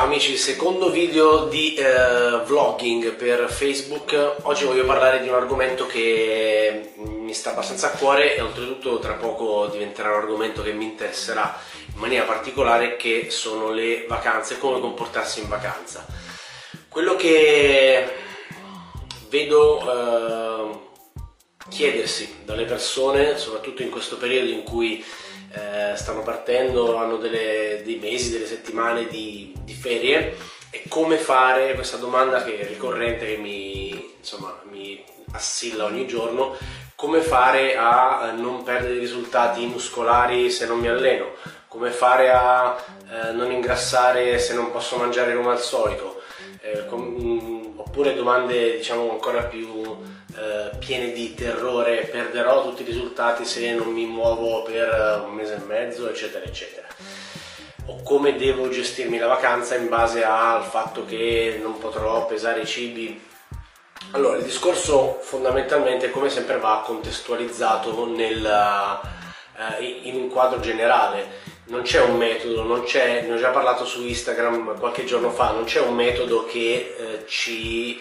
Ciao amici, secondo video di eh, vlogging per Facebook. Oggi voglio parlare di un argomento che mi sta abbastanza a cuore e oltretutto tra poco diventerà un argomento che mi interesserà in maniera particolare che sono le vacanze, come comportarsi in vacanza. Quello che vedo eh, chiedersi dalle persone, soprattutto in questo periodo in cui eh, stanno partendo, hanno delle, dei mesi, delle settimane di, di, ferie e come fare? Questa domanda che è ricorrente, che mi, insomma, mi assilla ogni giorno, come fare a non perdere risultati muscolari se non mi alleno, come fare a eh, non ingrassare se non posso mangiare come al solito, eh, com- oppure domande diciamo ancora più eh, piene di terrore, perderò tutti i risultati se non mi muovo per un mese e mezzo, eccetera, eccetera. O come devo gestirmi la vacanza in base al fatto che non potrò pesare i cibi. Allora, il discorso fondamentalmente, come sempre, va contestualizzato nel, uh, in un quadro generale. Non c'è un metodo, non c'è, ne ho già parlato su Instagram qualche giorno fa, non c'è un metodo che uh, ci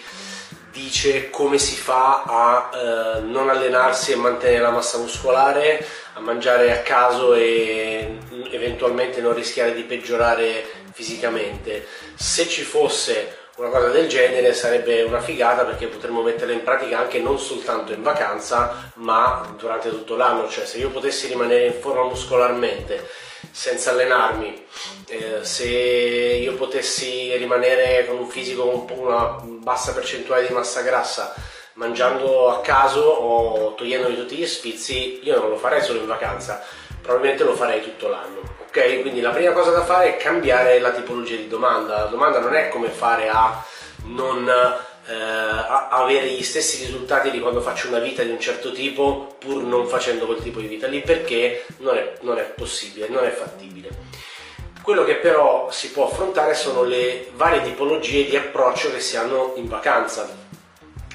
dice come si fa a eh, non allenarsi e mantenere la massa muscolare, a mangiare a caso e eventualmente non rischiare di peggiorare fisicamente. Se ci fosse una cosa del genere sarebbe una figata perché potremmo metterla in pratica anche non soltanto in vacanza ma durante tutto l'anno, cioè se io potessi rimanere in forma muscolarmente senza allenarmi, eh, se io potessi rimanere con un fisico con una bassa percentuale di massa grassa, mangiando a caso o togliendomi tutti gli sfizi, io non lo farei solo in vacanza, probabilmente lo farei tutto l'anno. Ok? Quindi la prima cosa da fare è cambiare la tipologia di domanda. La domanda non è come fare a non eh, avere gli stessi risultati di quando faccio una vita di un certo tipo pur non facendo quel tipo di vita lì perché non è, non è possibile, non è fattibile. Quello che però si può affrontare sono le varie tipologie di approccio che si hanno in vacanza.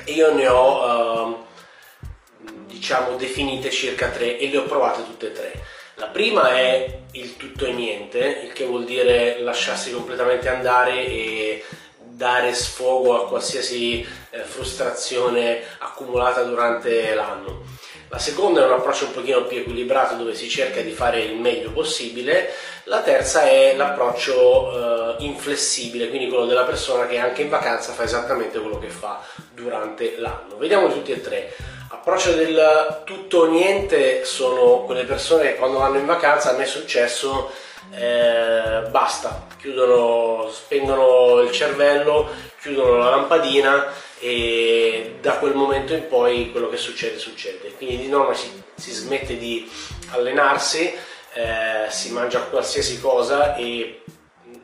Io ne ho eh, diciamo definite circa tre e le ho provate tutte e tre. La prima è il tutto e niente, il che vuol dire lasciarsi completamente andare e dare sfogo a qualsiasi eh, frustrazione accumulata durante l'anno. La seconda è un approccio un pochino più equilibrato dove si cerca di fare il meglio possibile. La terza è l'approccio eh, inflessibile, quindi quello della persona che anche in vacanza fa esattamente quello che fa durante l'anno. Vediamo tutti e tre. Approccio del tutto o niente sono quelle persone che quando vanno in vacanza, a me è successo, eh, basta, chiudono, spengono il cervello, chiudono la lampadina e da quel momento in poi quello che succede succede. Quindi di norma si, si smette di allenarsi, eh, si mangia qualsiasi cosa e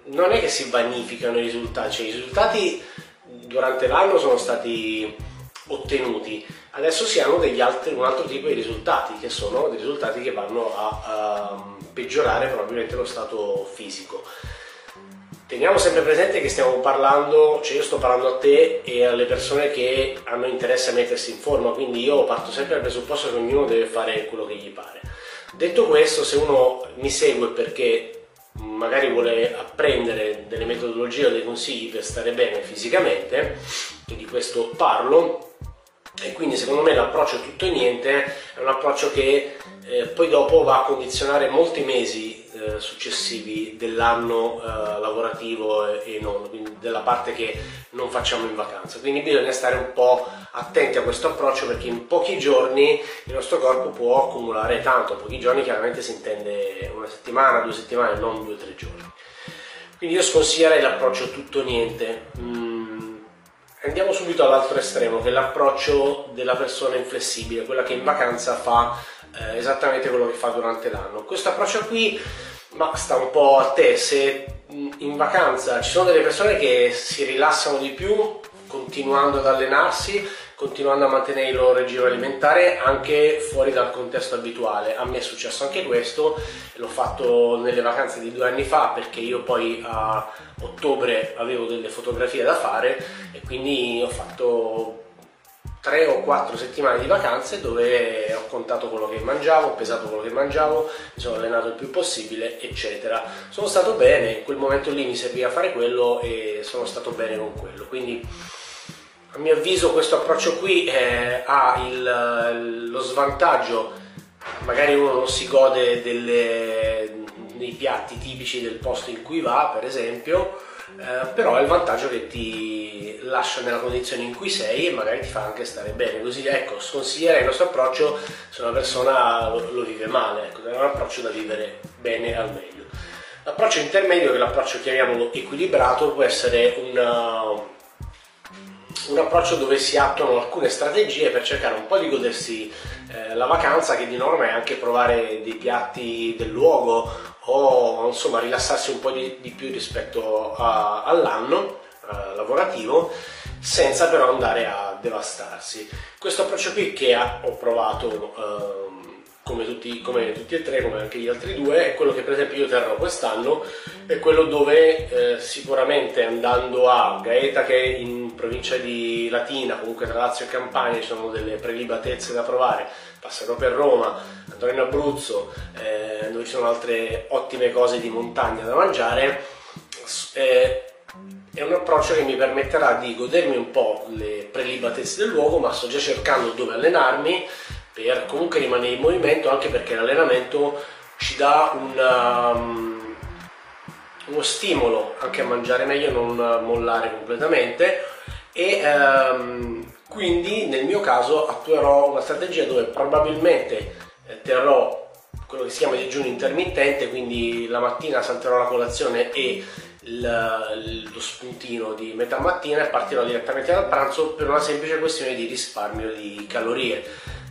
non è che si vanificano i risultati, cioè i risultati durante l'anno sono stati ottenuti, adesso si hanno altri, un altro tipo di risultati che sono dei risultati che vanno a, a peggiorare probabilmente lo stato fisico. Teniamo sempre presente che stiamo parlando, cioè io sto parlando a te e alle persone che hanno interesse a mettersi in forma, quindi io parto sempre dal presupposto che ognuno deve fare quello che gli pare. Detto questo, se uno mi segue perché magari vuole apprendere delle metodologie o dei consigli per stare bene fisicamente, e di questo parlo, e quindi secondo me l'approccio tutto e niente è un approccio che eh, poi dopo va a condizionare molti mesi eh, successivi dell'anno eh, lavorativo e, e, non, quindi della parte che non facciamo in vacanza. Quindi bisogna stare un po' attenti a questo approccio perché in pochi giorni il nostro corpo può accumulare tanto, pochi giorni chiaramente si intende una settimana, due settimane, non due o tre giorni. Quindi io sconsiglierei l'approccio tutto o niente. Mm Andiamo subito all'altro estremo, che è l'approccio della persona inflessibile, quella che in vacanza fa eh, esattamente quello che fa durante l'anno. Questo approccio qui ma sta un po' a te, se in vacanza ci sono delle persone che si rilassano di più continuando ad allenarsi, continuando a mantenere il loro regime alimentare anche fuori dal contesto abituale. A me è successo anche questo, l'ho fatto nelle vacanze di due anni fa perché io poi a ottobre avevo delle fotografie da fare e quindi ho fatto tre o quattro settimane di vacanze dove ho contato quello che mangiavo, ho pesato quello che mangiavo, mi sono allenato il più possibile, eccetera. Sono stato bene, in quel momento lì mi serviva fare quello e sono stato bene con quello. Quindi a mio avviso questo approccio qui eh, ha il, lo svantaggio, magari uno non si gode delle, dei piatti tipici del posto in cui va, per esempio, eh, però è il vantaggio che ti lascia nella condizione in cui sei e magari ti fa anche stare bene. Così ecco, sconsiglierei nostro approccio se una persona lo, lo vive male, ecco, è un approccio da vivere bene al meglio. L'approccio intermedio, che l'approccio chiamiamolo equilibrato, può essere un un approccio dove si attuano alcune strategie per cercare un po' di godersi eh, la vacanza, che di norma è anche provare dei piatti del luogo o insomma rilassarsi un po' di, di più rispetto a, all'anno eh, lavorativo senza però andare a devastarsi. Questo approccio qui che ho provato eh, come tutti, come tutti, e tre, come anche gli altri due, è quello che per esempio io terrò quest'anno, è quello dove eh, sicuramente andando a Gaeta che è in provincia di Latina, comunque tra Lazio e Campania ci sono delle prelibatezze da provare, passerò per Roma, andrò in Abruzzo, eh, dove ci sono altre ottime cose di montagna da mangiare, eh, è un approccio che mi permetterà di godermi un po' le prelibatezze del luogo, ma sto già cercando dove allenarmi, per comunque rimanere in movimento anche perché l'allenamento ci dà un, um, uno stimolo anche a mangiare meglio, non mollare completamente. E um, quindi nel mio caso attuerò una strategia dove probabilmente eh, terrò quello che si chiama digiuno intermittente, quindi la mattina salterò la colazione e il, lo spuntino di metà mattina e partirò direttamente dal pranzo per una semplice questione di risparmio di calorie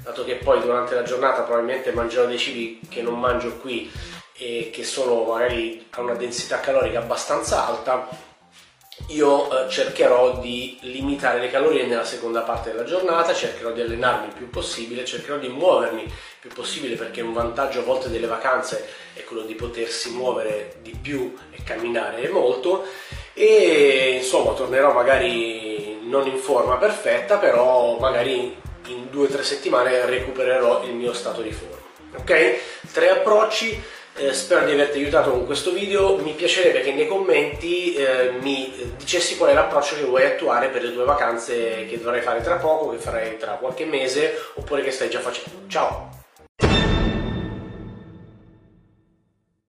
dato che poi durante la giornata probabilmente mangerò dei cibi che non mangio qui e che sono magari a una densità calorica abbastanza alta, io eh, cercherò di limitare le calorie nella seconda parte della giornata, cercherò di allenarmi il più possibile, cercherò di muovermi il più possibile perché un vantaggio a volte delle vacanze è quello di potersi muovere di più e camminare molto. E insomma tornerò magari non in forma perfetta, però magari due o tre settimane recupererò il mio stato di forma. Ok? Tre approcci. Eh, spero di averti aiutato con questo video, mi piacerebbe che nei commenti eh, mi dicessi qual è l'approccio che vuoi attuare per le tue vacanze che dovrai fare tra poco, che farai tra qualche mese oppure che stai già facendo. Ciao!